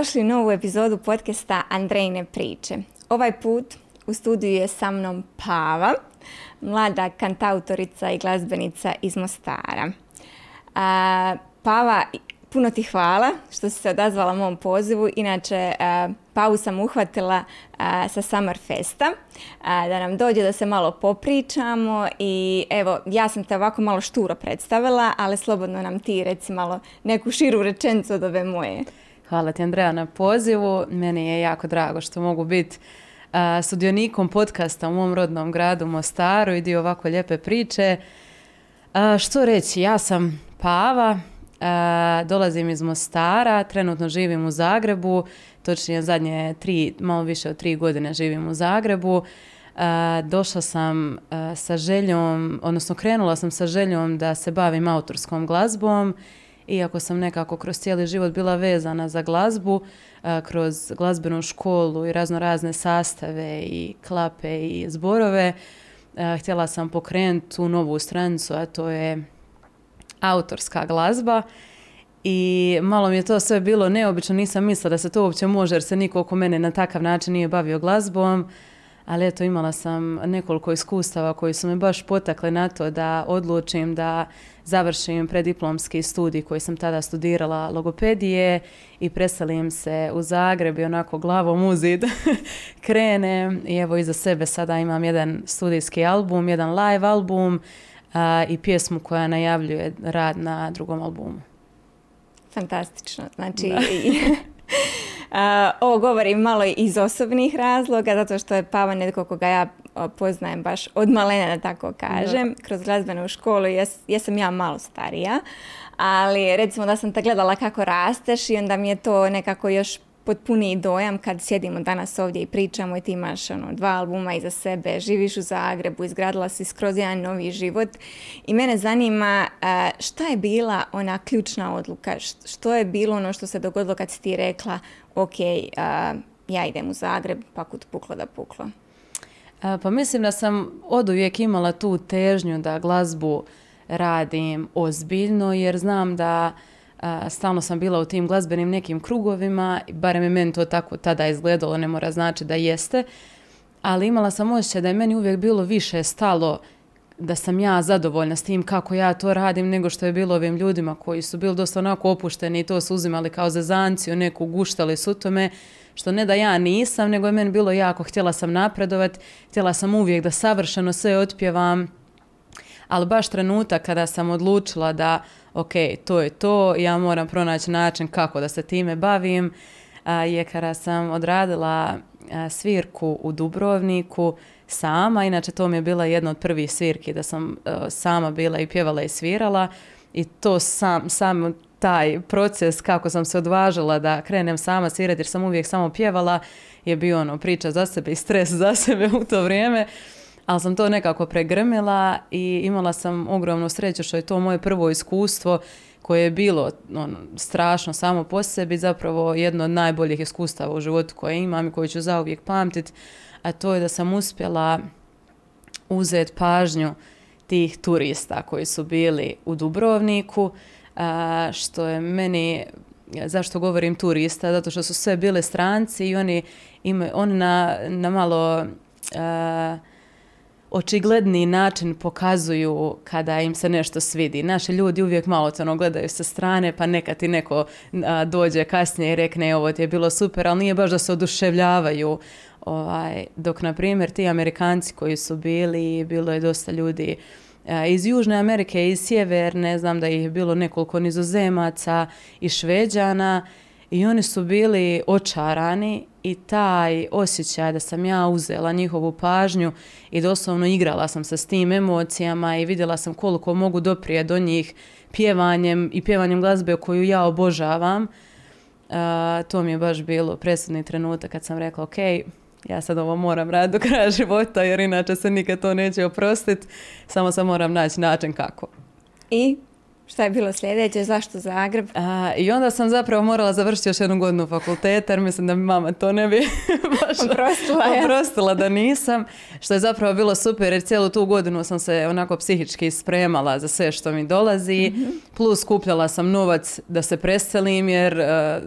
Došli novu epizodu podcasta Andrejne priče. Ovaj put u studiju je sa mnom Pava, mlada kantautorica i glazbenica iz Mostara. Pava, puno ti hvala što si se odazvala mom pozivu. Inače, Pavu sam uhvatila sa Summer Festa da nam dođe da se malo popričamo i evo, ja sam te ovako malo šturo predstavila, ali slobodno nam ti reci malo neku širu rečenicu od ove moje. Hvala ti Andreja na pozivu. Meni je jako drago što mogu biti sudionikom podcasta u mom rodnom gradu Mostaru i dio ovako lijepe priče. što reći, ja sam Pava, dolazim iz Mostara, trenutno živim u Zagrebu, točnije zadnje tri, malo više od tri godine živim u Zagrebu. došla sam sa željom, odnosno krenula sam sa željom da se bavim autorskom glazbom iako sam nekako kroz cijeli život bila vezana za glazbu, kroz glazbenu školu i razno razne sastave i klape i zborove, htjela sam pokrenuti tu novu stranicu, a to je autorska glazba. I malo mi je to sve bilo neobično, nisam mislila da se to uopće može jer se niko oko mene na takav način nije bavio glazbom ali eto imala sam nekoliko iskustava koji su me baš potakle na to da odlučim da završim prediplomski studij koji sam tada studirala logopedije i preselim se u Zagreb i onako glavom u zid krenem i evo iza sebe sada imam jedan studijski album, jedan live album i pjesmu koja najavljuje rad na drugom albumu. Fantastično. Znači, ovo govorim malo iz osobnih razloga, zato što je Pava netko koga ja poznajem baš od malena, da tako kažem, kroz glazbenu školu. Jesam ja malo starija, ali recimo da sam te gledala kako rasteš i onda mi je to nekako još potpuniji dojam kad sjedimo danas ovdje i pričamo i ti imaš ono, dva albuma iza sebe, živiš u Zagrebu, izgradila si skroz jedan novi život i mene zanima šta je bila ona ključna odluka, što je bilo ono što se dogodilo kad si ti rekla ok, ja idem u Zagreb, pa kud puklo da puklo. Pa mislim da sam od uvijek imala tu težnju da glazbu radim ozbiljno jer znam da stalno sam bila u tim glazbenim nekim krugovima, barem je meni to tako tada izgledalo, ne mora znači da jeste, ali imala sam osjećaj da je meni uvijek bilo više stalo da sam ja zadovoljna s tim kako ja to radim nego što je bilo ovim ljudima koji su bili dosta onako opušteni i to su uzimali kao zanciju, neku guštali su tome, što ne da ja nisam, nego je meni bilo jako, htjela sam napredovat, htjela sam uvijek da savršeno sve otpjevam, ali baš trenutak kada sam odlučila da ok, to je to, ja moram pronaći način kako da se time bavim, je kada sam odradila svirku u Dubrovniku sama, inače to mi je bila jedna od prvih svirki da sam sama bila i pjevala i svirala. I to sam, sam taj proces kako sam se odvažila da krenem sama svirati jer sam uvijek samo pjevala je bio ono priča za sebe i stres za sebe u to vrijeme ali sam to nekako pregrmila i imala sam ogromnu sreću što je to moje prvo iskustvo koje je bilo ono, strašno samo po sebi, zapravo jedno od najboljih iskustava u životu koje imam i koje ću zauvijek pamtiti, a to je da sam uspjela uzeti pažnju tih turista koji su bili u Dubrovniku, što je meni, zašto govorim turista, zato što su sve bile stranci i oni, imaju, oni na, na malo očigledni način pokazuju kada im se nešto svidi. Naši ljudi uvijek malo ono gledaju sa strane, pa neka ti neko dođe kasnije i rekne ovo ti je bilo super, ali nije baš da se oduševljavaju. Ovaj, dok, na primjer, ti Amerikanci koji su bili, bilo je dosta ljudi iz Južne Amerike, iz Sjeverne, znam da ih je bilo nekoliko nizozemaca i šveđana i oni su bili očarani i taj osjećaj da sam ja uzela njihovu pažnju i doslovno igrala sam se s tim emocijama i vidjela sam koliko mogu doprije do njih pjevanjem i pjevanjem glazbe koju ja obožavam. to mi je baš bilo presudni trenutak kad sam rekla ok, ja sad ovo moram raditi do kraja života jer inače se nikad to neće oprostiti, samo sam moram naći način kako. I Šta je bilo sljedeće? Zašto Zagreb? I onda sam zapravo morala završiti još jednu godinu fakulteta jer mislim da mi mama to ne bi baš oprostila, oprostila da nisam. Što je zapravo bilo super jer cijelu tu godinu sam se onako psihički spremala za sve što mi dolazi. Mhm. Plus skupljala sam novac da se preselim jer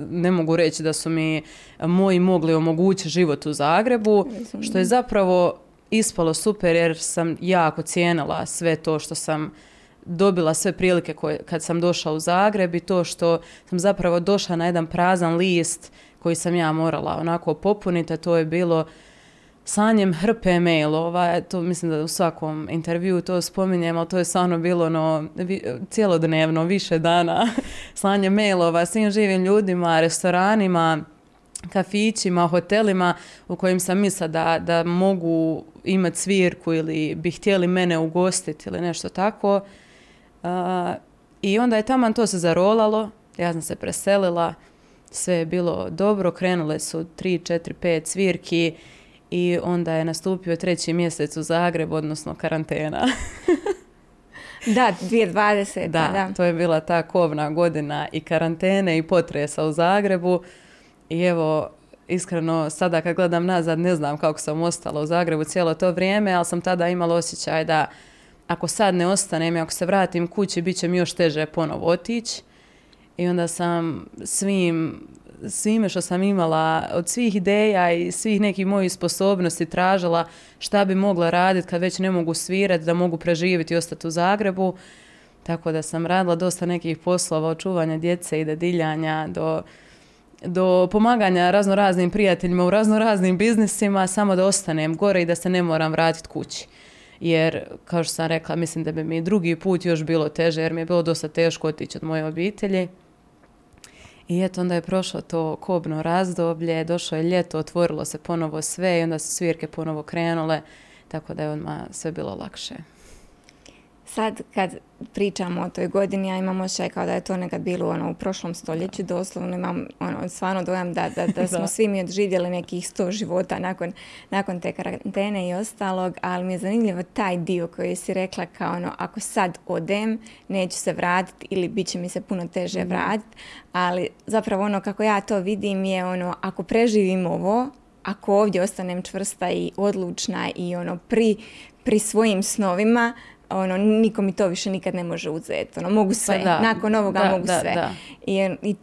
ne mogu reći da su mi moji mogli omogućiti život u Zagrebu. Što je zapravo ispalo super jer sam jako cijenila sve to što sam dobila sve prilike koje, kad sam došla u Zagreb i to što sam zapravo došla na jedan prazan list koji sam ja morala onako popuniti, a to je bilo sanjem hrpe mailova, to mislim da u svakom intervju to spominjem, ali to je stvarno bilo no, cijelodnevno, više dana slanje mailova svim živim ljudima, restoranima, kafićima, hotelima u kojim sam mislila da, da mogu imati svirku ili bi htjeli mene ugostiti ili nešto tako. I onda je taman to se zarolalo, ja sam se preselila, sve je bilo dobro, krenule su 3, 4, 5 svirki i onda je nastupio treći mjesec u Zagreb, odnosno karantena. da, 2020. Da, da, to je bila ta kovna godina i karantene i potresa u Zagrebu. I evo, iskreno, sada kad gledam nazad, ne znam kako sam ostala u Zagrebu cijelo to vrijeme, ali sam tada imala osjećaj da ako sad ne ostanem i ako se vratim kući, bit će mi još teže ponovo otići. I onda sam svim, svime što sam imala, od svih ideja i svih nekih mojih sposobnosti tražila šta bi mogla raditi kad već ne mogu svirati, da mogu preživjeti i ostati u Zagrebu. Tako da sam radila dosta nekih poslova od čuvanja djece i dediljanja do, do pomaganja razno raznim prijateljima u razno raznim biznisima, samo da ostanem gore i da se ne moram vratiti kući jer kao što sam rekla mislim da bi mi drugi put još bilo teže jer mi je bilo dosta teško otići od moje obitelji. I eto onda je prošlo to kobno razdoblje, došlo je ljeto, otvorilo se ponovo sve i onda su svirke ponovo krenule, tako da je odmah sve bilo lakše. Sad kad pričamo o toj godini, ja imam osjećaj kao da je to nekad bilo ono, u prošlom stoljeću, doslovno imam ono, stvarno dojam da, da, da smo svi mi odživjeli nekih sto života nakon, nakon te karantene i ostalog, ali mi je zanimljivo taj dio koji si rekla kao ono, ako sad odem, neću se vratiti ili bit će mi se puno teže mm vratiti, ali zapravo ono kako ja to vidim je ono, ako preživim ovo, ako ovdje ostanem čvrsta i odlučna i ono pri, pri svojim snovima, ono, niko mi to više nikad ne može uzeti. Ono, mogu sve. Pa Nakon ovoga mogu sve. I, I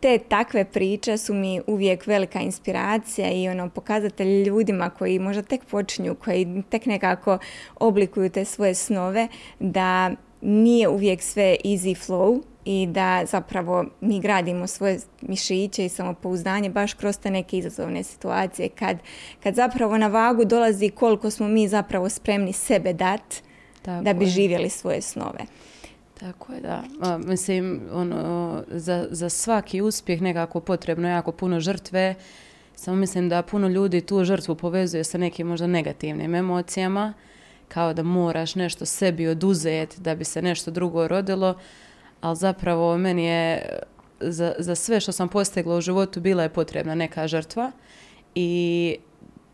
te takve priče su mi uvijek velika inspiracija i ono pokazatelj ljudima koji možda tek počinju, koji tek nekako oblikuju te svoje snove, da nije uvijek sve easy flow i da zapravo mi gradimo svoje mišiće i samopouzdanje baš kroz te neke izazovne situacije kad, kad zapravo na vagu dolazi koliko smo mi zapravo spremni sebe dati da bi živjeli svoje snove. Tako je, da. mislim, ono, za, za svaki uspjeh nekako potrebno jako puno žrtve. Samo mislim da puno ljudi tu žrtvu povezuje sa nekim možda negativnim emocijama, kao da moraš nešto sebi oduzeti da bi se nešto drugo rodilo, ali zapravo meni je za, za sve što sam postigla u životu bila je potrebna neka žrtva i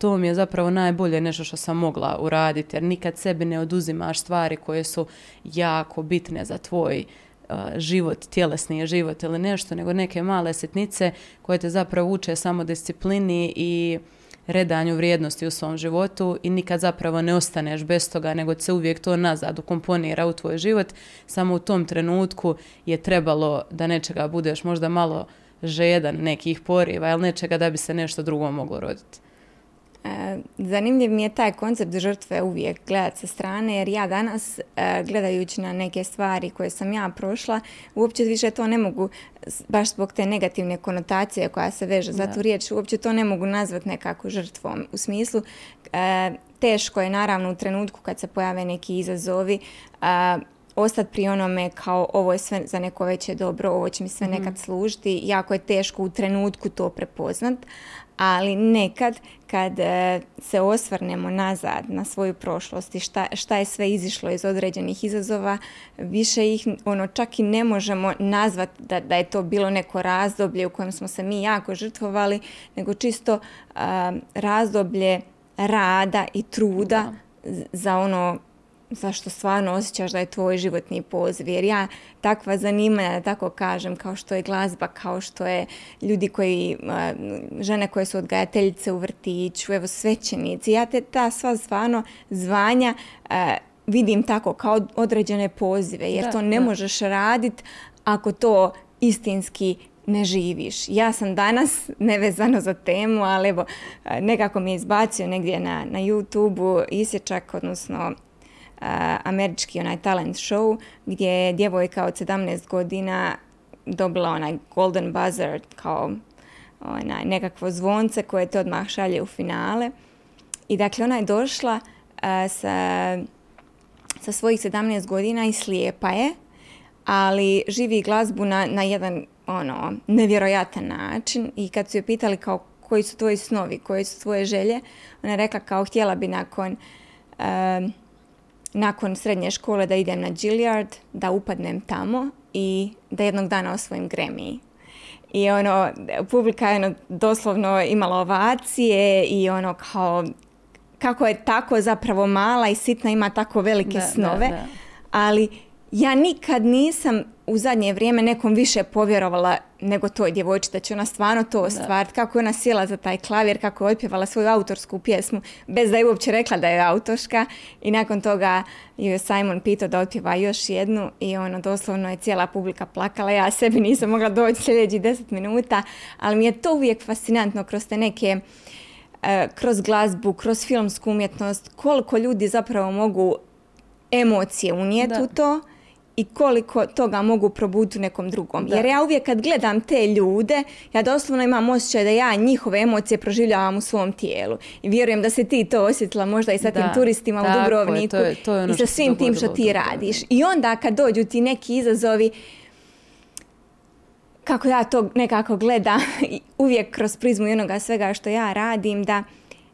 to mi je zapravo najbolje nešto što sam mogla uraditi jer nikad sebi ne oduzimaš stvari koje su jako bitne za tvoj život, tjelesni život ili nešto, nego neke male sitnice koje te zapravo uče samo disciplini i redanju vrijednosti u svom životu i nikad zapravo ne ostaneš bez toga, nego se uvijek to nazad ukomponira u tvoj život. Samo u tom trenutku je trebalo da nečega budeš možda malo žedan nekih poriva ili nečega da bi se nešto drugo moglo roditi. E, zanimljiv mi je taj koncept žrtve uvijek gledati sa strane jer ja danas e, gledajući na neke stvari koje sam ja prošla uopće više to ne mogu baš zbog te negativne konotacije koja se veže za tu riječ uopće to ne mogu nazvati nekako žrtvom u smislu e, teško je naravno u trenutku kad se pojave neki izazovi ostati pri onome kao ovo je sve za neko veće dobro, ovo će mi sve mhm. nekad služiti. Jako je teško u trenutku to prepoznat, ali nekad kad e, se osvrnemo nazad na svoju prošlost i šta, šta je sve izišlo iz određenih izazova, više ih ono čak i ne možemo nazvati da, da je to bilo neko razdoblje u kojem smo se mi jako žrtvovali, nego čisto razdoblje rada i truda za ono zašto stvarno osjećaš da je tvoj životni poziv. Jer ja takva zanimanja, da tako kažem, kao što je glazba, kao što je ljudi koji, žene koje su odgajateljice u vrtiću, evo svećenici, ja te ta sva stvarno zvanja vidim tako kao određene pozive, jer to ne možeš raditi ako to istinski ne živiš. Ja sam danas, nevezano za temu, ali evo, nekako mi je izbacio negdje na, na YouTube-u isječak, odnosno američki onaj talent show, gdje je djevojka od 17 godina dobila onaj golden buzzer kao onaj nekakvo zvonce koje te odmah šalje u finale. I dakle ona je došla sa, sa svojih 17 godina i slijepa je, ali živi glazbu na, na jedan ono, nevjerojatan način i kad su je pitali kao koji su tvoji snovi, koje su tvoje želje, ona je rekla kao htjela bi nakon, nakon srednje škole da idem na Gilliard, da upadnem tamo i da jednog dana osvojim Grammy. I ono, publika je ono, doslovno imala ovacije i ono kao kako je tako zapravo mala i sitna ima tako velike snove, ali ja nikad nisam u zadnje vrijeme nekom više povjerovala nego toj djevojči da će ona stvarno to ostvariti. Kako je ona sjela za taj klavir, kako je otpjevala svoju autorsku pjesmu bez da je uopće rekla da je autorska i nakon toga ju je Simon pitao da otpjeva još jednu i ono doslovno je cijela publika plakala. Ja sebi nisam mogla doći sljedećih deset minuta, ali mi je to uvijek fascinantno kroz te neke e, kroz glazbu, kroz filmsku umjetnost, koliko ljudi zapravo mogu emocije unijeti u to i koliko toga mogu probuditi u nekom drugom. Jer ja uvijek kad gledam te ljude, ja doslovno imam osjećaj da ja njihove emocije proživljavam u svom tijelu. I vjerujem da se ti to osjetila možda i sa tim turistima u Dubrovniku ono i sa svim tim što ti radiš. I onda kad dođu ti neki izazovi, kako ja to nekako gledam, uvijek kroz prizmu i onoga svega što ja radim, da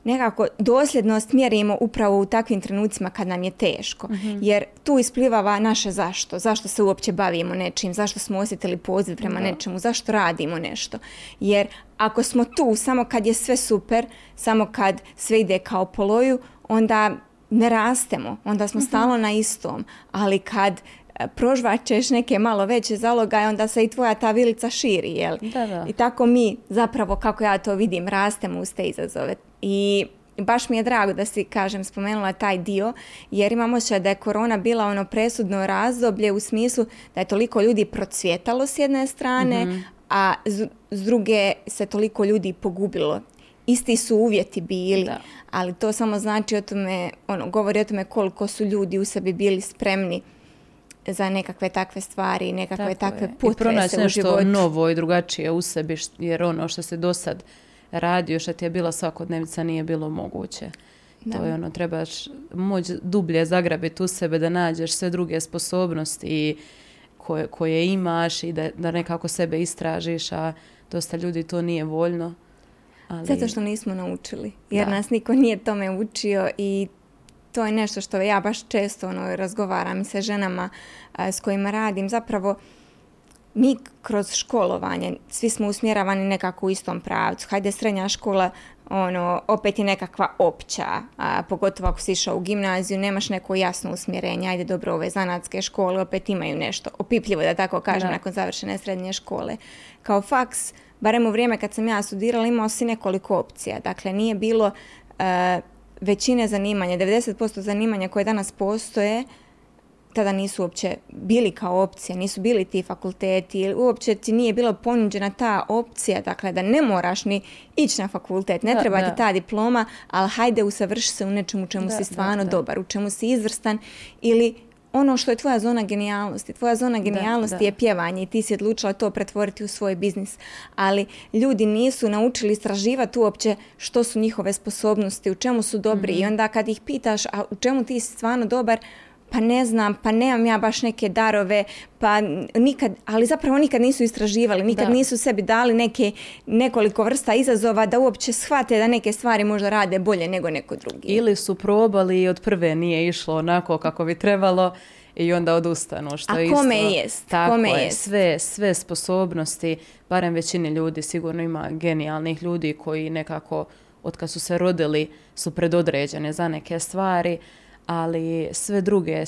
nekako dosljednost mjerimo upravo u takvim trenucima kad nam je teško. Mhm. Jer tu isplivava naše zašto. Zašto se uopće bavimo nečim, zašto smo osjetili poziv prema nečemu, zašto radimo nešto. Jer ako smo tu samo kad je sve super, samo kad sve ide kao poloju, onda ne rastemo, onda smo uh stalno na istom. Ali kad e, prožvačeš neke malo veće zalogaje, onda se i tvoja ta vilica širi, jel? Da, da. I tako mi zapravo, kako ja to vidim, rastemo uz te izazove. I baš mi je drago da si, kažem, spomenula taj dio, jer imamo osjećaj da je korona bila ono presudno razdoblje u smislu da je toliko ljudi procvjetalo s jedne strane, mhm. a s, druge se toliko ljudi pogubilo. Isti su uvjeti bili, ali to samo znači o tome, ono, govori o tome koliko su ljudi u sebi bili spremni za nekakve takve stvari, nekakve takve je. potrese I u nešto novo i drugačije u sebi, jer ono što se do sad radio što ti je bila svakodnevica nije bilo moguće. To je ono, trebaš moć dublje zagrabiti u sebe da nađeš sve druge sposobnosti koje, koje imaš i da, da nekako sebe istražiš, a dosta ljudi to nije voljno. Ali... Zato što nismo naučili, jer nas niko nije tome učio i to je nešto što ja baš često ono, razgovaram sa ženama s kojima radim. Zapravo, mi kroz školovanje, svi smo usmjeravani nekako u istom pravcu. Hajde srednja škola, ono, opet je nekakva opća, a pogotovo ako si išao u gimnaziju, nemaš neko jasno usmjerenje, ajde dobro, ove zanatske škole opet imaju nešto opipljivo, da tako kažem, nakon završene srednje škole. Kao faks, barem u vrijeme kad sam ja studirala, imao si nekoliko opcija. Dakle, nije bilo e, većine zanimanja, 90% zanimanja koje danas postoje, tada nisu uopće bili kao opcija, nisu bili ti fakulteti ili uopće ti nije bila ponuđena ta opcija, dakle da ne moraš ni ići na fakultet, ne treba ti ta diploma, ali hajde usavrši se u nečemu u čemu si stvarno dobar, u čemu si izvrstan ili ono što je tvoja zona genijalnosti. Tvoja zona genijalnosti je pjevanje i ti si odlučila to pretvoriti u svoj biznis. Ali ljudi nisu naučili istraživati uopće što su njihove sposobnosti, u čemu su dobri i mhm. onda kad ih pitaš a u čemu ti si stvarno dobar, pa ne znam, pa nemam ja baš neke darove, pa nikad, ali zapravo nikad nisu istraživali, nikad nisu sebi dali neke, nekoliko vrsta izazova da uopće shvate da neke stvari možda rade bolje nego neko drugi. Ili su probali i od prve nije išlo onako kako bi trebalo i onda odustanu. Što A kome jest? Tako kome je, Sve, sve sposobnosti, barem većini ljudi, sigurno ima genijalnih ljudi koji nekako od kad su se rodili su predodređene za neke stvari ali sve druge,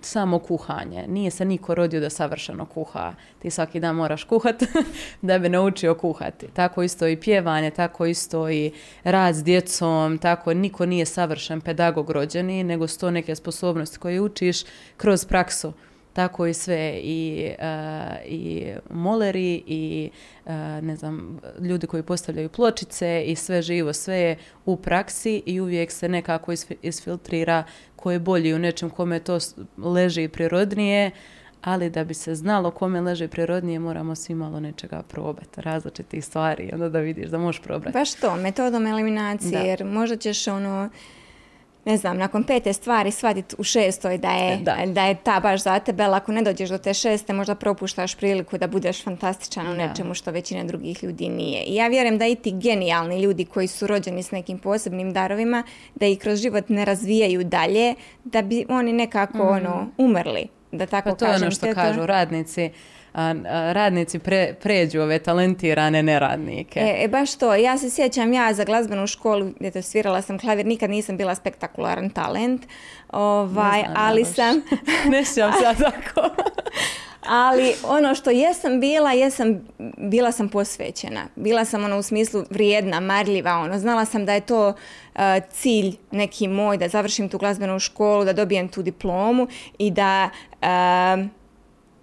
samo kuhanje. Nije se niko rodio da savršeno kuha. Ti svaki dan moraš kuhati da bi naučio kuhati. Tako isto i pjevanje, tako isto i rad s djecom, tako niko nije savršen pedagog rođeni, nego su to neke sposobnosti koje učiš kroz praksu tako i sve i, uh, i moleri i uh, ne znam, ljudi koji postavljaju pločice i sve živo, sve je u praksi i uvijek se nekako isfiltrira ko je bolji u nečem kome to leži prirodnije, ali da bi se znalo kome leži prirodnije moramo svi malo nečega probati, različitih stvari, onda da vidiš da možeš probati. Baš to, metodom eliminacije, jer možda ćeš ono ne znam, nakon pete stvari shvatiti u šestoj da je, da. je ta baš za tebe, ali ako ne dođeš do te šeste, možda propuštaš priliku da budeš fantastičan u nečemu što većina drugih ljudi nije. I ja vjerujem da i ti genijalni ljudi koji su rođeni s nekim posebnim darovima, da ih kroz život ne razvijaju dalje, da bi oni nekako mhm. ono, umrli. Da tako pa to je ono što kažu radnici radnici pre, pređu ove talentirane neradnike. E, e, baš to. Ja se sjećam, ja za glazbenu školu, gdje svirala sam klavir, nikad nisam bila spektakularan talent, ovaj, ali sam... ne sjećam se tako. ali ono što jesam bila, jesam, bila sam posvećena. Bila sam ono u smislu vrijedna, marljiva, ono, znala sam da je to cilj neki moj, da završim tu glazbenu školu, da dobijem tu diplomu i da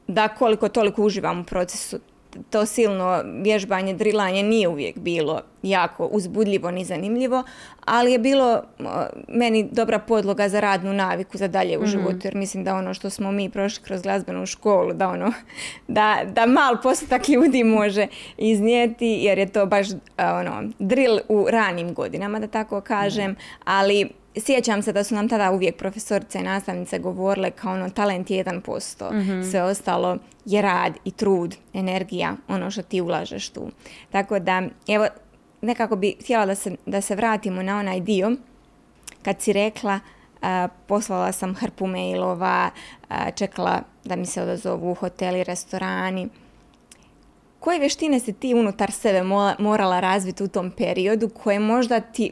da koliko toliko uživam u procesu. To silno vježbanje, drilanje nije uvijek bilo jako uzbudljivo ni zanimljivo, ali je bilo meni dobra podloga za radnu naviku za dalje u mm životu, jer mislim da ono što smo mi prošli kroz glazbenu školu, da ono, da, da mal postotak ljudi može iznijeti, jer je to baš ono, drill u ranim godinama, da tako kažem, ali sjećam se da su nam tada uvijek profesorice i nastavnice govorile kao ono talent je 1%, mm sve ostalo je rad i trud, energija, ono što ti ulažeš tu. Tako da, evo, nekako bi htjela da se, da se vratimo na onaj dio kad si rekla poslala sam hrpu mailova, čekala da mi se odazovu hoteli, restorani. Koje vještine si ti unutar sebe morala razviti u tom periodu koje možda ti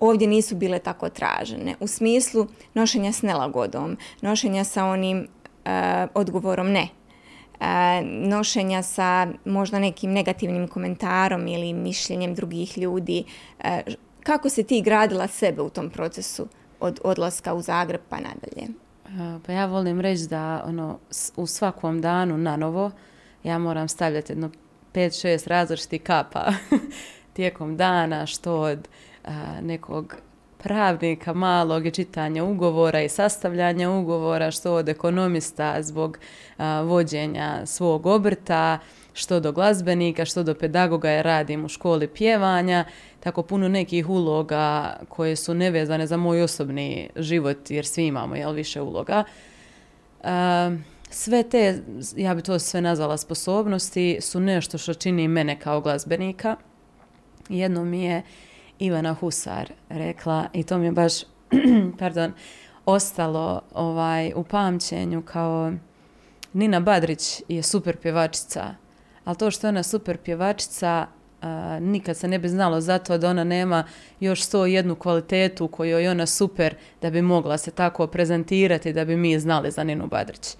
ovdje nisu bile tako tražene. U smislu nošenja s nelagodom, nošenja sa onim e, odgovorom ne, e, nošenja sa možda nekim negativnim komentarom ili mišljenjem drugih ljudi. E, kako se ti gradila sebe u tom procesu od odlaska u Zagreb pa nadalje? Pa ja volim reći da ono, u svakom danu na novo ja moram stavljati jedno 5-6 različitih kapa tijekom dana, što od nekog pravnika malog i čitanja ugovora i sastavljanja ugovora, što od ekonomista zbog vođenja svog obrta, što do glazbenika, što do pedagoga ja radim u školi pjevanja, tako puno nekih uloga koje su nevezane za moj osobni život, jer svi imamo jel, više uloga. sve te, ja bi to sve nazvala sposobnosti, su nešto što čini mene kao glazbenika. Jedno mi je Ivana Husar rekla i to mi je baš pardon, ostalo ovaj, u pamćenju kao Nina Badrić je super pjevačica, ali to što je ona super pjevačica nikad se ne bi znalo zato da ona nema još sto jednu kvalitetu kojoj je ona super da bi mogla se tako prezentirati da bi mi znali za Ninu Badrić.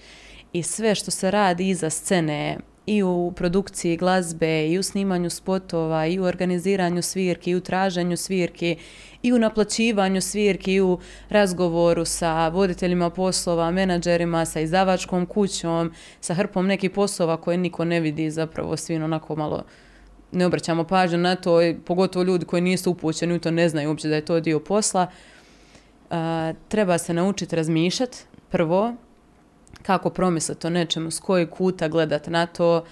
I sve što se radi iza scene, i u produkciji glazbe i u snimanju spotova i u organiziranju svirki i u traženju svirki i u naplaćivanju svirki i u razgovoru sa voditeljima poslova, menadžerima, sa izdavačkom kućom, sa hrpom nekih poslova koje niko ne vidi zapravo svi onako malo ne obraćamo pažnju na to, pogotovo ljudi koji nisu upućeni u to ne znaju uopće da je to dio posla. treba se naučiti razmišljati prvo, kako promisliti o nečemu, s kojeg kuta gledati na to,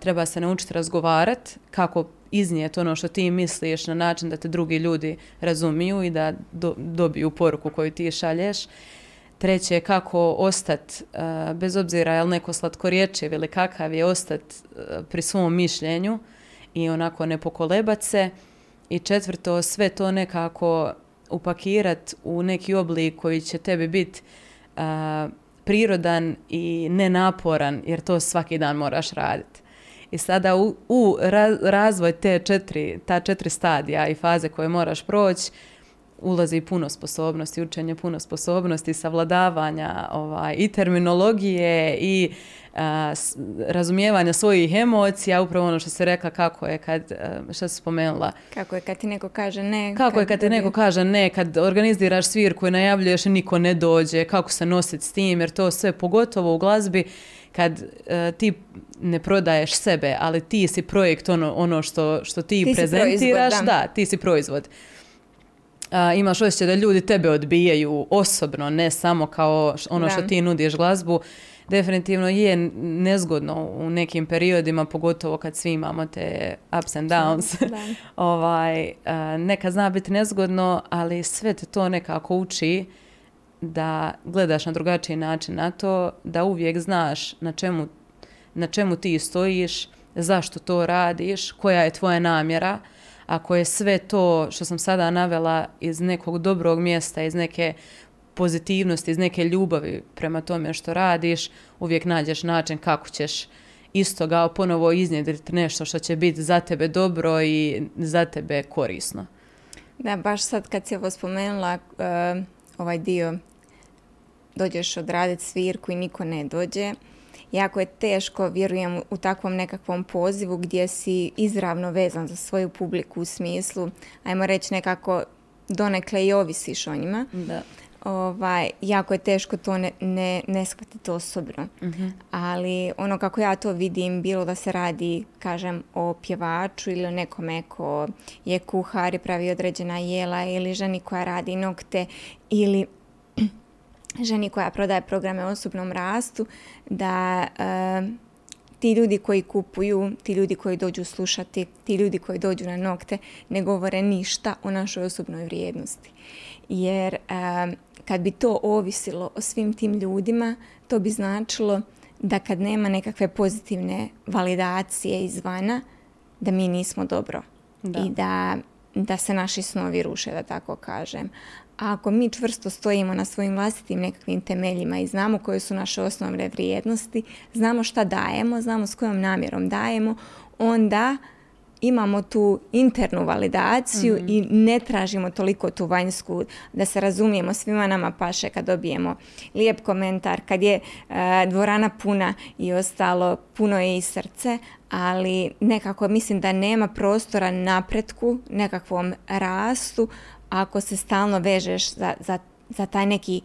treba se naučiti razgovarati, kako iznijeti ono što ti misliš na način da te drugi ljudi razumiju i da dobiju poruku koju ti šalješ. Treće je kako ostati, bez obzira je li neko slatkorječiv ili kakav je ostati pri svom mišljenju i onako ne pokolebat se. I četvrto, sve to nekako upakirati u neki oblik koji će tebi biti prirodan i nenaporan jer to svaki dan moraš raditi. I sada u, u razvoj te četiri, ta četiri stadija i faze koje moraš proći, ulazi puno sposobnosti, učenje puno sposobnosti, savladavanja ovaj, i terminologije i razumijevanja svojih emocija, upravo ono što se rekla kako je kad, što si spomenula. Kako je kad ti neko kaže ne. Kako je kad ti neko kaže ne, kad organiziraš svirku i najavljuješ i niko ne dođe, kako se nositi s tim, jer to sve pogotovo u glazbi kad ti ne prodaješ sebe, ali ti si projekt ono, ono što, što ti, ti prezentiraš, da. ti si proizvod. imaš osjećaj da ljudi tebe odbijaju osobno, ne samo kao ono što ti nudiš glazbu definitivno je nezgodno u nekim periodima, pogotovo kad svi imamo te ups and downs. ovaj, neka zna biti nezgodno, ali sve te to nekako uči da gledaš na drugačiji način na to, da uvijek znaš na čemu, na čemu ti stojiš, zašto to radiš, koja je tvoja namjera. Ako je sve to što sam sada navela iz nekog dobrog mjesta, iz neke pozitivnosti, iz neke ljubavi prema tome što radiš, uvijek nađeš način kako ćeš isto ga ponovo iznjedriti nešto što će biti za tebe dobro i za tebe korisno. Da, baš sad kad si ovo spomenula, uh, ovaj dio dođeš odraditi svirku i niko ne dođe, jako je teško, vjerujem, u takvom nekakvom pozivu gdje si izravno vezan za svoju publiku u smislu, ajmo reći nekako donekle i ovisiš o njima. Da ovaj, jako je teško to ne, ne, ne shvatiti osobno. Mhm. Ali ono kako ja to vidim, bilo da se radi, kažem, o pjevaču ili o nekome ko je kuhar i pravi određena jela ili ženi koja radi nokte ili ženi koja prodaje programe o osobnom rastu, da eh, ti ljudi koji kupuju, ti ljudi koji dođu slušati, ti ljudi koji dođu na nokte ne govore ništa o našoj osobnoj vrijednosti. Jer kad bi to ovisilo o svim tim ljudima, to bi značilo da kad nema nekakve pozitivne validacije izvana, da mi nismo dobro. I da, da se naši snovi ruše, da tako kažem. A ako mi čvrsto stojimo na svojim vlastitim nekakvim temeljima i znamo koje su naše osnovne vrijednosti, znamo šta dajemo, znamo s kojom namjerom dajemo, onda imamo tu internu validaciju mhm. i ne tražimo toliko tu vanjsku da se razumijemo svima nama paše kad dobijemo lijep komentar, kad je e, dvorana puna i ostalo puno je i srce, ali nekako mislim da nema prostora napretku, nekakvom rastu ako se stalno vežeš za, za, za taj neki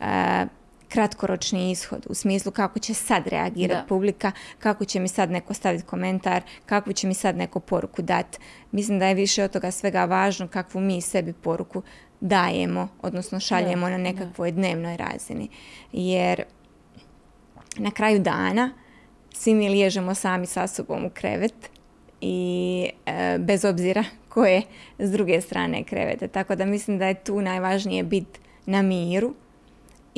e, kratkoročni ishod u smislu kako će sad reagirati publika, kako će mi sad neko staviti komentar, kako će mi sad neko poruku dati. Mislim da je više od toga svega važno kakvu mi sebi poruku dajemo, odnosno šaljemo na nekakvoj dnevnoj razini. Jer na kraju dana svi mi liježemo sami sa sobom u krevet i e, bez obzira ko je s druge strane krevete. Tako da mislim da je tu najvažnije biti na miru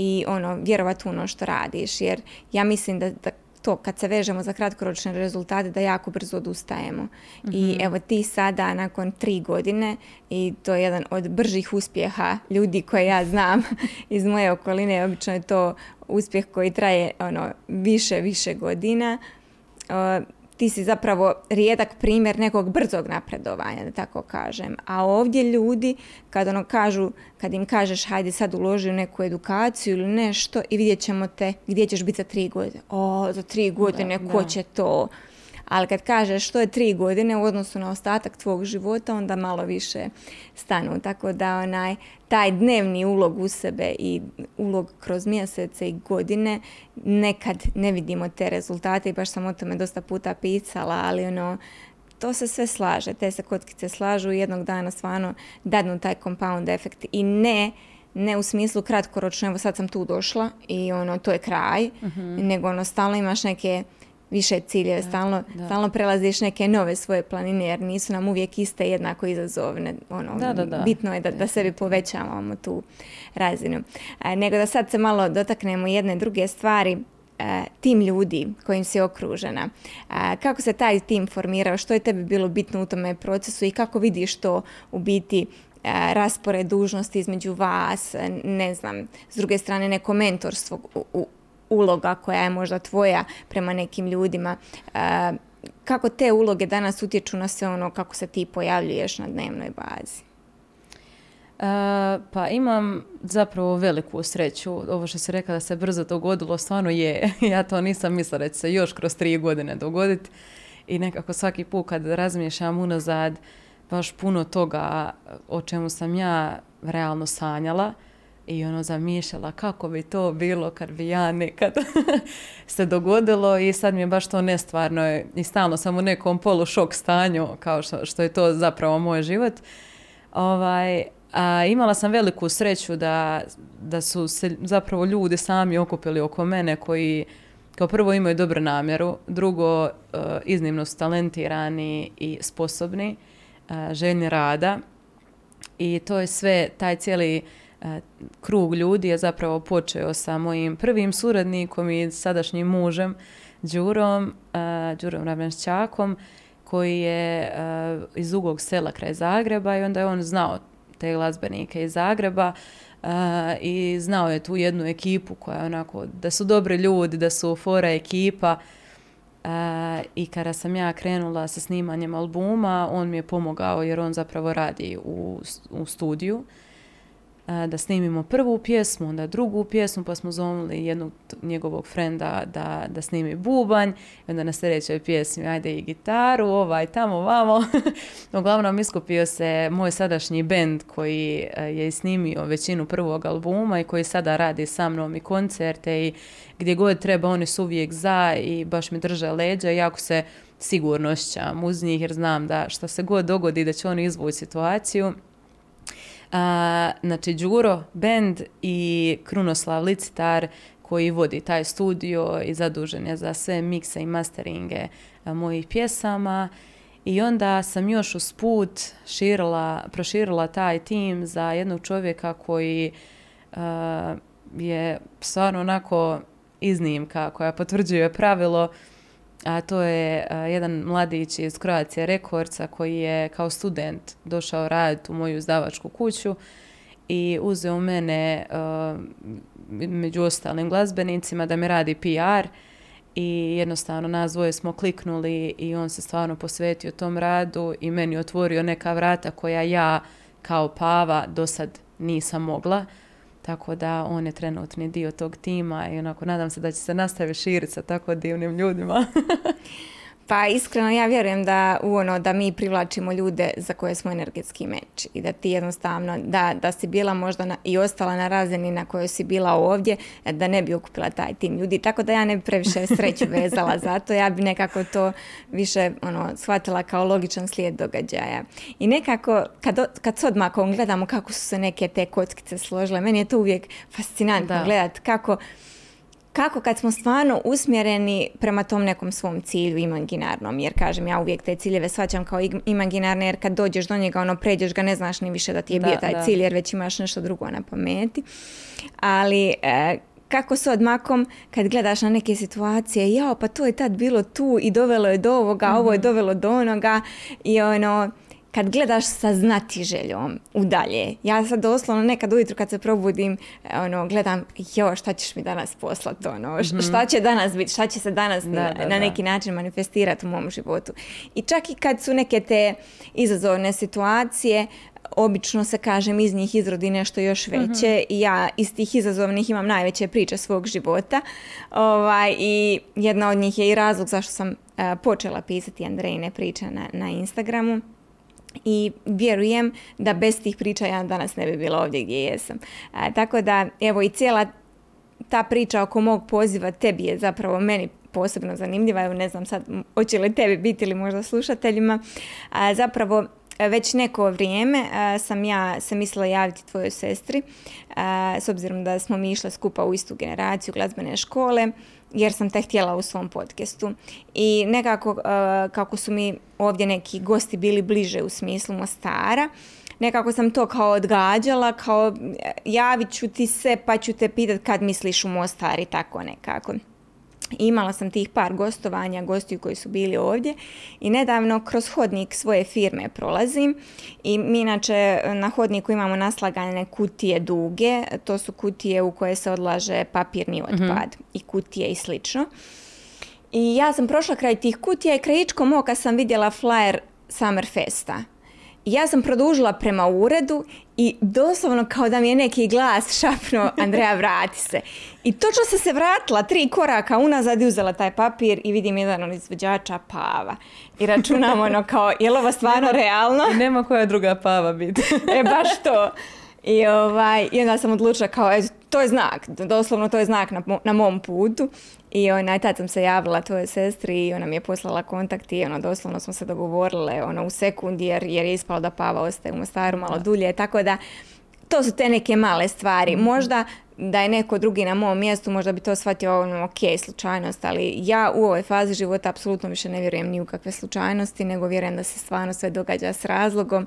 i ono, vjerovati u ono što radiš. Jer ja mislim da, da to kad se vežemo za kratkoročne rezultate da jako brzo odustajemo. I mhm. evo ti sada nakon tri godine i to je jedan od bržih uspjeha ljudi koje ja znam iz moje okoline. Obično je to uspjeh koji traje ono više, više godina ti si zapravo rijedak primjer nekog brzog napredovanja, da tako kažem. A ovdje ljudi, kad ono kažu, kad im kažeš hajde sad uloži u neku edukaciju ili nešto i vidjet ćemo te gdje ćeš biti za tri godine. O, za tri godine, ko će to? Ali kad kažeš što je tri godine u odnosu na ostatak tvog života, onda malo više stanu. Tako da onaj, taj dnevni ulog u sebe i ulog kroz mjesece i godine, nekad ne vidimo te rezultate i baš sam o tome dosta puta pisala, ali ono, to se sve slaže, te se kockice slažu i jednog dana stvarno dadnu taj compound efekt i ne ne u smislu kratkoročno, evo sad sam tu došla i ono, to je kraj, mhm. nego ono, stalno imaš neke više ciljeve, stalno, stalno prelaziš neke nove svoje planine jer nisu nam uvijek iste jednako izazovne. Ono, bitno je da, da sebi povećavamo tu razinu. E, nego da sad se malo dotaknemo jedne druge stvari, e, tim ljudi kojim si okružena. E, kako se taj tim formirao, što je tebi bilo bitno u tome procesu i kako vidiš to u biti raspored dužnosti između vas, ne znam, s druge strane neko mentorstvo u, uloga koja je možda tvoja prema nekim ljudima. E, kako te uloge danas utječu na sve ono kako se ti pojavljuješ na dnevnoj bazi? pa imam zapravo veliku sreću. Ovo što se rekla da se brzo dogodilo, stvarno je. ja to nisam mislila da će se još kroz tri godine dogoditi. I nekako svaki put kad razmišljam unazad, baš puno toga o čemu sam ja realno sanjala i ono zamišljala kako bi to bilo kad bi ja nekad se dogodilo i sad mi je baš to nestvarno i stalno sam u nekom polu šok stanju kao što, što je to zapravo moj život. Ovaj, a, imala sam veliku sreću da, da su se zapravo ljudi sami okupili oko mene koji kao prvo imaju dobru namjeru, drugo e, iznimno su talentirani i sposobni, uh, željni rada i to je sve, taj cijeli e, krug ljudi je zapravo počeo sa mojim prvim suradnikom i sadašnjim mužem Đurom, Đurom Ravenšćakom koji je iz ugog sela kraj Zagreba i onda je on znao te glazbenike iz Zagreba i znao je tu jednu ekipu koja je onako, da su dobri ljudi, da su fora ekipa i kada sam ja krenula sa snimanjem albuma, on mi je pomogao jer on zapravo radi u studiju da snimimo prvu pjesmu, onda drugu pjesmu, pa smo zovnuli jednog njegovog frenda da, da snimi bubanj, i onda na sljedećoj pjesmi ajde i gitaru, ovaj, tamo, vamo. Uglavnom iskupio se moj sadašnji bend koji je snimio većinu prvog albuma i koji sada radi sa mnom i koncerte i gdje god treba oni su uvijek za i baš mi drže leđa. I jako se sigurno osjećam uz njih jer znam da što se god dogodi da će oni izvući situaciju a, znači Đuro band i Krunoslav Licitar koji vodi taj studio i zadužen je za sve mikse i masteringe mojih pjesama. I onda sam još usput širila, proširila taj tim za jednog čovjeka koji je stvarno onako iznimka koja potvrđuje pravilo a to je jedan mladić iz Croatia Rekordca koji je kao student došao raditi u moju izdavačku kuću i uzeo mene među ostalim glazbenicima da mi radi PR i jednostavno nas dvoje smo kliknuli i on se stvarno posvetio tom radu i meni otvorio neka vrata koja ja kao pava do sad nisam mogla. Tako da on je trenutni dio tog tima i onako nadam se da će se nastaviti širiti sa tako divnim ljudima. Pa iskreno ja vjerujem da u ono da mi privlačimo ljude za koje smo energetski meč i da ti jednostavno da, da si bila možda na, i ostala na razini na kojoj si bila ovdje da ne bi okupila taj tim ljudi. Tako da ja ne bi previše sreću vezala za to. Ja bi nekako to više ono, shvatila kao logičan slijed događaja. I nekako kad, kad s odmakom gledamo kako su se neke te kockice složile, meni je to uvijek fascinantno gledati kako kako kad smo stvarno usmjereni prema tom nekom svom cilju imaginarnom, jer kažem ja uvijek te ciljeve shvaćam kao imaginarne jer kad dođeš do njega ono pređeš ga ne znaš ni više da ti je bio taj cilj jer već imaš nešto drugo na pameti. Ali e, kako s odmakom kad gledaš na neke situacije, jao pa to je tad bilo tu i dovelo je do ovoga, ovo je mhm. dovelo do onoga i ono kad gledaš sa znatiželjom u dalje. Ja sad doslovno nekad ujutro kad se probudim, ono, gledam, jo, šta ćeš mi danas poslati, ono, mm šta će danas biti, šta će se danas na, na neki način manifestirati u mom životu. I čak i kad su neke te izazovne situacije, obično se kažem iz njih izrodi nešto još mhm. veće i ja iz tih izazovnih imam najveće priče svog života ovaj, i jedna od njih je i razlog zašto sam počela pisati Andrejne priče na, na Instagramu i vjerujem da bez tih priča ja danas ne bi bila ovdje gdje jesam. tako da, evo i cijela ta priča oko mog poziva tebi je zapravo meni posebno zanimljiva, evo ne znam sad hoće li tebi biti ili možda slušateljima. Zapravo već neko vrijeme sam ja se mislila javiti tvojoj sestri s obzirom da smo mi išle skupa u istu generaciju glazbene škole jer sam te htjela u svom podcastu. I nekako kako su mi ovdje neki gosti bili bliže u smislu Mostara, nekako sam to kao odgađala, kao javit ću ti se pa ću te pitat kad misliš u Mostar i tako nekako. Imala sam tih par gostovanja, gostiju koji su bili ovdje i nedavno kroz hodnik svoje firme prolazim i mi inače na hodniku imamo naslagane kutije duge, to su kutije u koje se odlaže papirni mhm. otpad i kutije i slično. I ja sam prošla kraj tih kutija i krajičkom oka sam vidjela flyer Summerfesta I ja sam produžila prema uredu i doslovno kao da mi je neki glas šapnuo Andreja vrati se. I točno sam se vratila tri koraka unazad i uzela taj papir i vidim jedan od izvođača pava. I računam ono kao, je li ovo stvarno realno? I nema koja druga pava biti. e, baš to. I, ovaj, I onda sam odlučila kao, eto, to je znak, doslovno to je znak na, na mom putu. I onaj, tad sam se javila tvojoj sestri i ona mi je poslala kontakt i ono, doslovno smo se dogovorile ono, u sekundi jer, jer je ispalo da Pava ostaje u Mostaru malo dulje. Tako da, to su te neke male stvari. Mhm. Možda da je neko drugi na mom mjestu, možda bi to shvatio ono, ok, slučajnost, ali ja u ovoj fazi života apsolutno više ne vjerujem ni u kakve slučajnosti, nego vjerujem da se stvarno sve događa s razlogom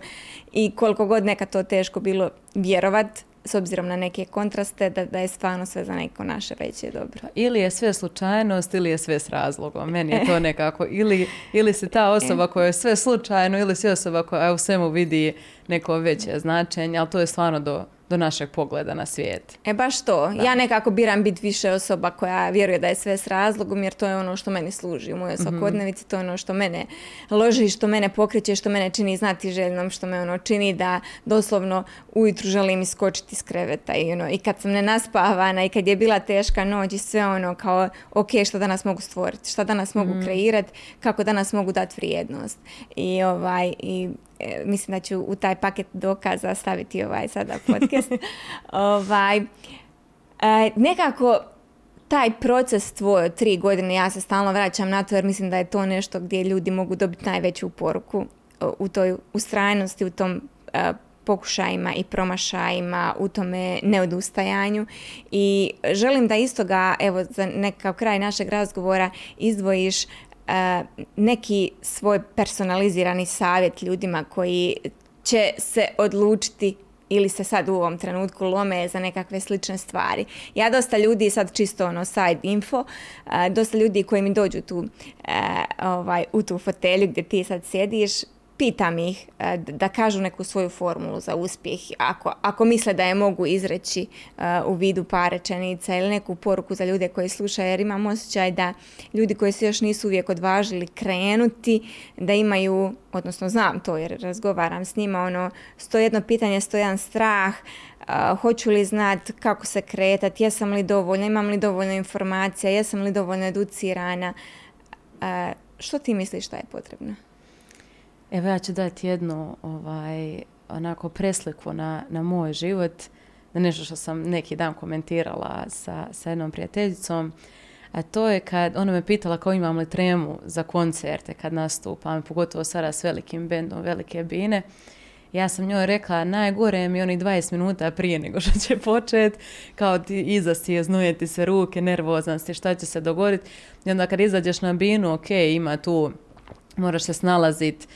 i koliko god neka to teško bilo vjerovat, s obzirom na neke kontraste, da, da je stvarno sve za neko naše veće dobro. Pa ili je sve slučajnost ili je sve s razlogom. Meni je to nekako, ili, ili si ta osoba koja je sve slučajno ili si osoba koja u svemu vidi neko veće značenje, ali to je stvarno do, do našeg pogleda na svijet. E baš to. Ja nekako biram biti više osoba koja vjeruje da je sve s razlogom jer to je ono što meni služi u mojoj mhm. svakodnevici, to je ono što mene loži, što mene pokreće, što mene čini znati željnom, što me ono čini da doslovno ujutru želim iskočiti iz kreveta i ono i kad sam nenaspavana i kad je bila teška noć i sve ono kao ok, što danas mogu stvoriti, što danas mogu mm kreirati, kako danas mogu dati vrijednost. I ovaj i mislim da ću u taj paket dokaza staviti ovaj sada podcast. ovaj, e, nekako taj proces tvoj od tri godine, ja se stalno vraćam na to jer mislim da je to nešto gdje ljudi mogu dobiti najveću poruku u toj ustrajnosti, u tom e, pokušajima i promašajima, u tome neodustajanju i želim da istoga, evo za nekakav kraj našeg razgovora izdvojiš E, neki svoj personalizirani savjet ljudima koji će se odlučiti ili se sad u ovom trenutku lome za nekakve slične stvari. Ja dosta ljudi, sad čisto ono side info, dosta ljudi koji mi dođu tu ovaj, u tu fotelju gdje ti sad sjediš, pitam ih e, da kažu neku svoju formulu za uspjeh ako, ako misle da je mogu izreći e, u vidu par rečenica ili neku poruku za ljude koji slušaju jer imam osjećaj da ljudi koji se još nisu uvijek odvažili krenuti da imaju, odnosno znam to jer razgovaram s njima, ono, sto jedno pitanje, sto jedan strah, e, hoću li znat kako se kretati, jesam li dovoljno, imam li dovoljno informacija, jesam li dovoljno educirana. što ti misliš da je potrebno? Evo ja ću dati jednu ovaj, onako presliku na, na moj život, na nešto što sam neki dan komentirala sa, sa jednom prijateljicom, a to je kad ona me pitala kao imam li tremu za koncerte kad nastupam, pogotovo sada s velikim bendom, velike bine. Ja sam njoj rekla najgore mi onih 20 minuta prije nego što će počet, kao ti iza si znujeti se ruke, nervozan si, šta će se dogoditi. I onda kad izađeš na binu, ok, ima tu moraš se snalazit,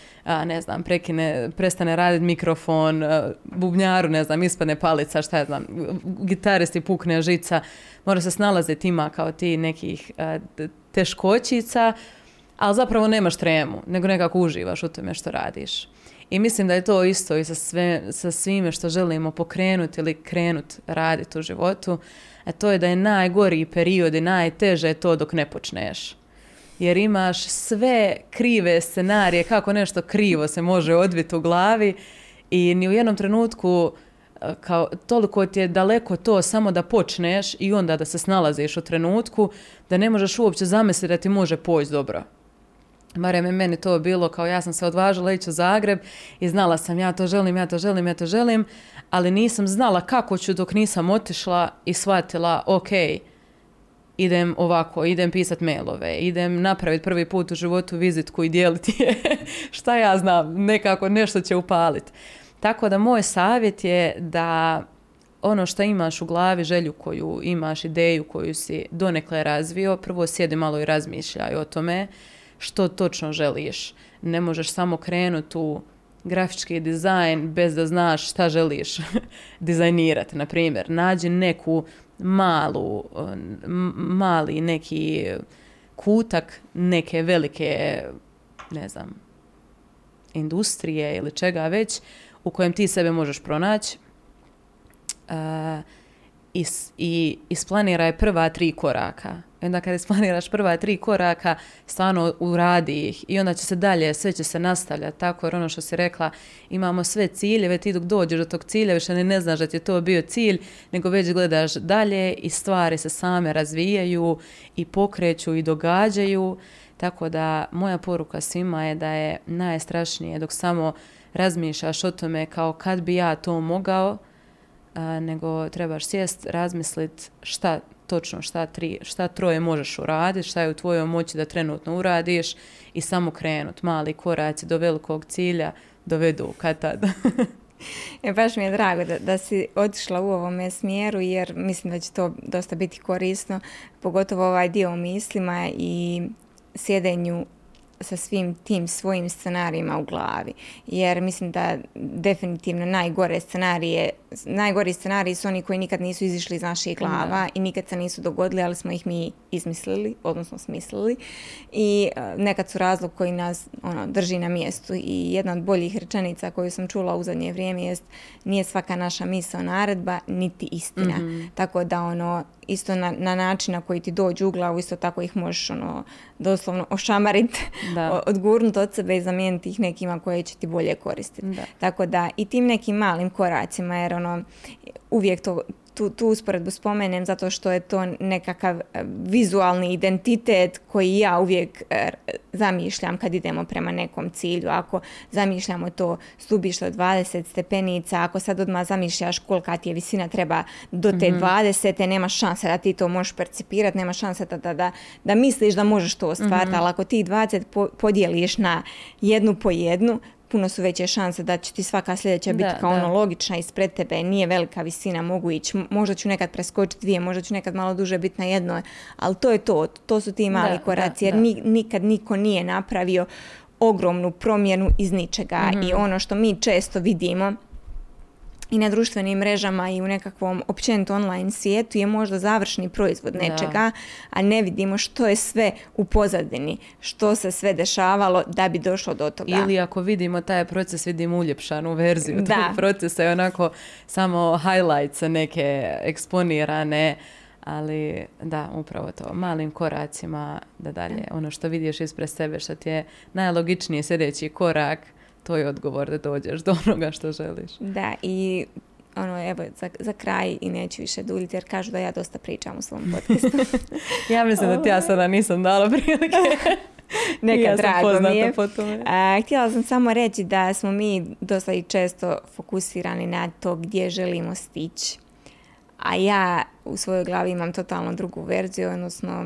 ne znam, prekine, prestane raditi mikrofon, bubnjaru, ne znam, ispadne palica, šta ja znam, gitaristi pukne žica, moraš se snalaziti, ima kao ti nekih teškoćica, ali zapravo nemaš tremu, nego nekako uživaš u tome što radiš. I mislim da je to isto i sa, sve, sa svime što želimo pokrenuti ili krenuti raditi u životu, a to je da je najgori period i najteže to dok ne počneš jer imaš sve krive scenarije kako nešto krivo se može odviti u glavi i ni u jednom trenutku e, kao toliko ti je daleko to samo da počneš i onda da se snalaziš u trenutku da ne možeš uopće zamisliti da ti može poći dobro. Barem je meni to bilo kao ja sam se odvažila ići u Zagreb i znala sam ja to želim, ja to želim, ja to želim, ali nisam znala kako ću dok nisam otišla i shvatila ok, idem ovako, idem pisat mailove, idem napraviti prvi put u životu vizitku i dijeliti je, šta ja znam, nekako nešto će upaliti. Tako da moj savjet je da ono što imaš u glavi, želju koju imaš, ideju koju si donekle razvio, prvo sjedi malo i razmišljaj o tome što točno želiš. Ne možeš samo krenuti u grafički dizajn bez da znaš šta želiš dizajnirati. Na primjer, nađi neku malu, mali neki kutak neke velike, ne znam, industrije ili čega već u kojem ti sebe možeš pronaći. Uh, i, i isplaniraj prva tri koraka. I onda kad isplaniraš prva tri koraka, stvarno uradi ih i onda će se dalje, sve će se nastavljati tako, jer ono što si rekla, imamo sve ciljeve, ti dok dođeš do tog cilja, više ne, ne znaš da ti je to bio cilj, nego već gledaš dalje i stvari se same razvijaju i pokreću i događaju, tako da moja poruka svima je da je najstrašnije dok samo razmišljaš o tome kao kad bi ja to mogao, nego trebaš sjest, razmislit šta točno šta, tri, šta troje možeš uraditi, šta je u tvojoj moći da trenutno uradiš i samo krenut. Mali koraci do velikog cilja dovedu kad tad. E, baš mi je drago da, da si otišla u ovome smjeru jer mislim da će to dosta biti korisno, pogotovo ovaj dio o mislima i sjedenju sa svim tim svojim scenarijima u glavi. Jer mislim da definitivno najgore scenarije, najgori scenariji su oni koji nikad nisu izišli iz naših glava i nikad se nisu dogodili, ali smo ih mi izmislili, odnosno smislili. I e, nekad su razlog koji nas ono, drži na mjestu. I jedna od boljih rečenica koju sam čula u zadnje vrijeme jest nije svaka naša misao naredba, niti istina. Mhm. Tako da ono, isto na, na način na koji ti dođu u glavu, isto tako ih možeš ono, doslovno ošamarit, odgurnut od sebe i zamijeniti ih nekima koje će ti bolje koristiti. Tako da i tim nekim malim koracima, jer ono, uvijek to, tu, tu usporedbu spomenem zato što je to nekakav e, vizualni identitet koji ja uvijek e, zamišljam kad idemo prema nekom cilju. Ako zamišljamo to stubište od 20 stepenica, ako sad odmah zamišljaš kolika ti je visina treba do te mm 20, nema šanse da ti to možeš percipirati, nema šanse da, da, da, misliš da možeš to ostvariti, mm ali ako ti 20 podijeliš na jednu po jednu, puno su veće šanse da će ti svaka sljedeća biti kao ono logična ispred tebe, nije velika visina, mogu ići, možda ću nekad preskočiti dvije, možda ću nekad malo duže biti na jednoj, ali to je to, to su ti mali koraci, jer nikad niko nije napravio ogromnu promjenu iz ničega i mhm. ono što mi često vidimo i na društvenim mrežama i u nekakvom općenito online svijetu je možda završni proizvod nečega, a ne vidimo što je sve u pozadini, što se sve dešavalo da bi došlo do toga. Ili ako vidimo taj proces, vidimo uljepšanu verziju da. tog procesa i onako samo highlights neke eksponirane, ali da, upravo to, malim koracima da dalje, ono što vidiš ispred sebe, što ti je najlogičniji sljedeći korak, to je odgovor da dođeš do onoga što želiš. Da, i ono, evo, za, za kraj i neću više duljiti jer kažu da ja dosta pričam u svom podcastu. ja mislim da ti ja sada nisam dala prilike. Neka ja drago mi je. A, htjela sam samo reći da smo mi dosta i često fokusirani na to gdje želimo stići. A ja u svojoj glavi imam totalno drugu verziju, odnosno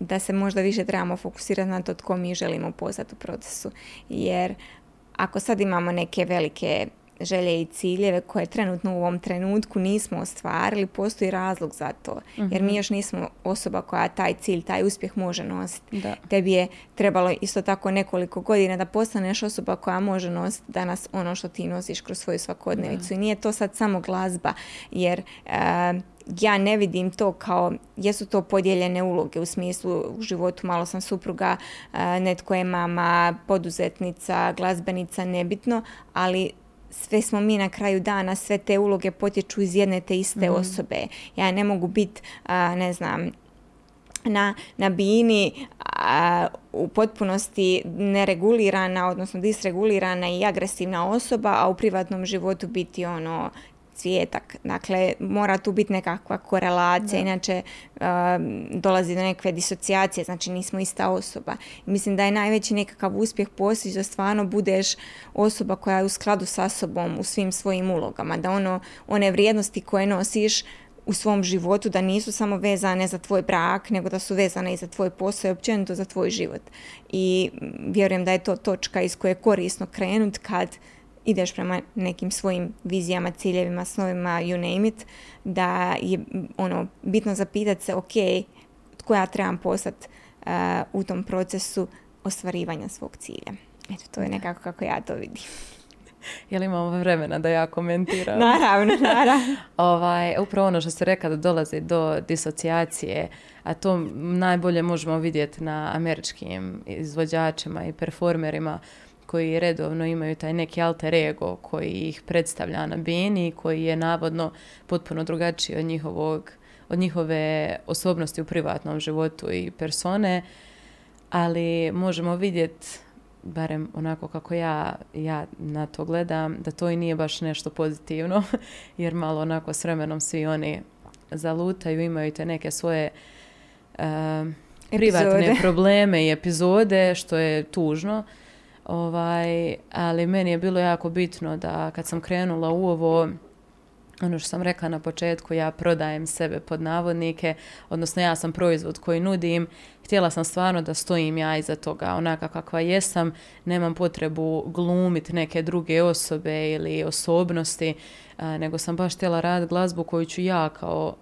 da se možda više trebamo fokusirati na to tko mi želimo postati u procesu. Jer ako sad imamo neke velike želje i ciljeve koje trenutno u ovom trenutku nismo ostvarili, postoji razlog za to. Jer mi mhm. još nismo osoba koja taj cilj, taj uspjeh može nositi. Da. Tebi je trebalo isto tako nekoliko godina da postaneš osoba koja može nositi danas ono što ti nosiš kroz svoju svakodnevicu. I nije to sad samo glazba, jer... Eh, ja ne vidim to kao, jesu to podijeljene uloge u smislu u životu, malo sam supruga, netko je mama, poduzetnica, glazbenica, nebitno, ali sve smo mi na kraju dana, sve te uloge potječu iz jedne te iste mhm. osobe. Ja ne mogu biti, ne znam, na, na bini u potpunosti neregulirana, odnosno disregulirana i agresivna osoba, a u privatnom životu biti ono cvijetak. Dakle, mora tu biti nekakva korelacija, inače um, dolazi do nekakve disocijacije, znači nismo ista osoba. Mislim da je najveći nekakav uspjeh postići da stvarno budeš osoba koja je u skladu sa sobom u svim svojim ulogama, da ono, one vrijednosti koje nosiš u svom životu da nisu samo vezane za tvoj brak, nego da su vezane i za tvoj posao i općenito za tvoj život. I vjerujem da je to točka iz koje je korisno krenut kad ideš prema nekim svojim vizijama, ciljevima, snovima, you name it, da je ono, bitno zapitati se, ok, tko ja trebam postati uh, u tom procesu ostvarivanja svog cilja. Eto, to je nekako kako ja to vidim. Jel imamo vremena da ja komentiram? naravno, naravno. ovaj, upravo ono što ste rekla da dolazi do disocijacije, a to najbolje možemo vidjeti na američkim izvođačima i performerima koji redovno imaju taj neki alter ego koji ih predstavlja na bini, koji je navodno potpuno drugačiji od njihovog od njihove osobnosti u privatnom životu i persone, ali možemo vidjeti barem onako kako ja, ja na to gledam, da to i nije baš nešto pozitivno, jer malo onako s vremenom svi oni zalutaju, imaju te neke svoje uh, privatne probleme i epizode, što je tužno. Ovaj, ali meni je bilo jako bitno da kad sam krenula u ovo, ono što sam rekla na početku, ja prodajem sebe pod navodnike, odnosno ja sam proizvod koji nudim, htjela sam stvarno da stojim ja iza toga, onaka kakva jesam, nemam potrebu glumiti neke druge osobe ili osobnosti, nego sam baš htjela raditi glazbu koju ću ja kao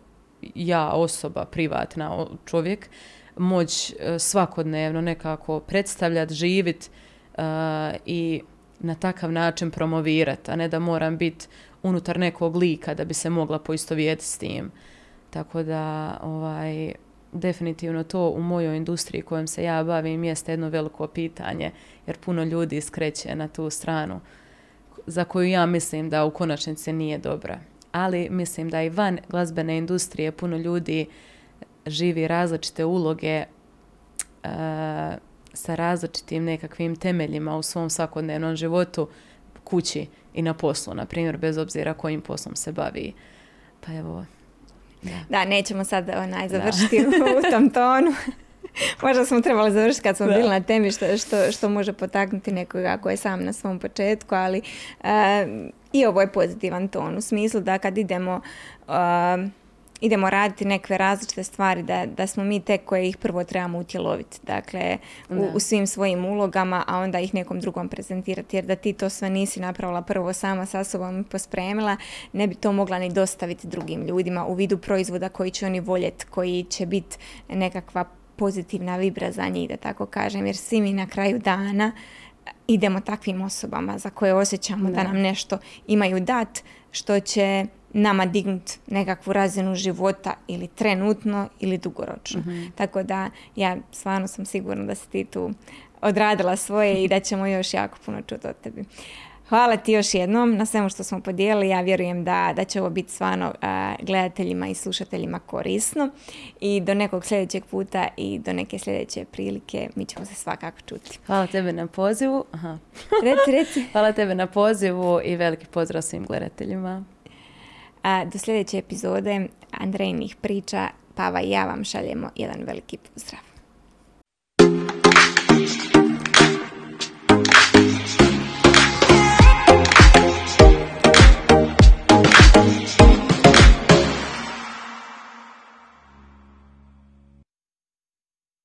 ja osoba, privatna čovjek, moć e, svakodnevno nekako predstavljati, živjeti i na takav način promovirati, a ne da moram biti unutar nekog lika da bi se mogla poistovijeti s tim. Tako da, ovaj, definitivno to u mojoj industriji kojom se ja bavim jeste jedno veliko pitanje, jer puno ljudi skreće na tu stranu za koju ja mislim da u konačnici nije dobra. Ali mislim da i van glazbene industrije puno ljudi živi različite uloge uh, sa različitim nekakvim temeljima u svom svakodnevnom životu kući i na poslu, na primjer, bez obzira kojim poslom se bavi. Pa evo, da. da nećemo sad onaj, završiti u tom tonu. Možda smo trebali završiti kad smo bili na temi što, što, što, može potaknuti nekoga ko je sam na svom početku, ali uh, i ovo je pozitivan ton u smislu da kad idemo uh, idemo raditi neke različite stvari, da, da smo mi te koje ih prvo trebamo utjeloviti. Dakle, u, u, svim svojim ulogama, a onda ih nekom drugom prezentirati. Jer da ti to sve nisi napravila prvo sama sa sobom i pospremila, ne bi to mogla ni dostaviti drugim ljudima u vidu proizvoda koji će oni voljeti, koji će biti nekakva pozitivna vibra za njih, da tako kažem. Jer svi mi na kraju dana idemo takvim osobama za koje osjećamo da nam nešto imaju dat, što će nama dignut nekakvu razinu života ili trenutno ili dugoročno. Mhm. Tako da ja stvarno sam sigurna da si ti tu odradila svoje i da ćemo još jako puno čuti od tebi. Hvala ti još jednom na svemu što smo podijelili. Ja vjerujem da, da će ovo biti stvarno gledateljima i slušateljima korisno. I do nekog sljedećeg puta i do neke sljedeće prilike mi ćemo se svakako čuti. Hvala tebe na pozivu. Aha. Reci, reci. Hvala tebe na pozivu i veliki pozdrav svim gledateljima. A, do sljedeće epizode Andrejnih priča Pava i ja vam šaljemo jedan veliki pozdrav.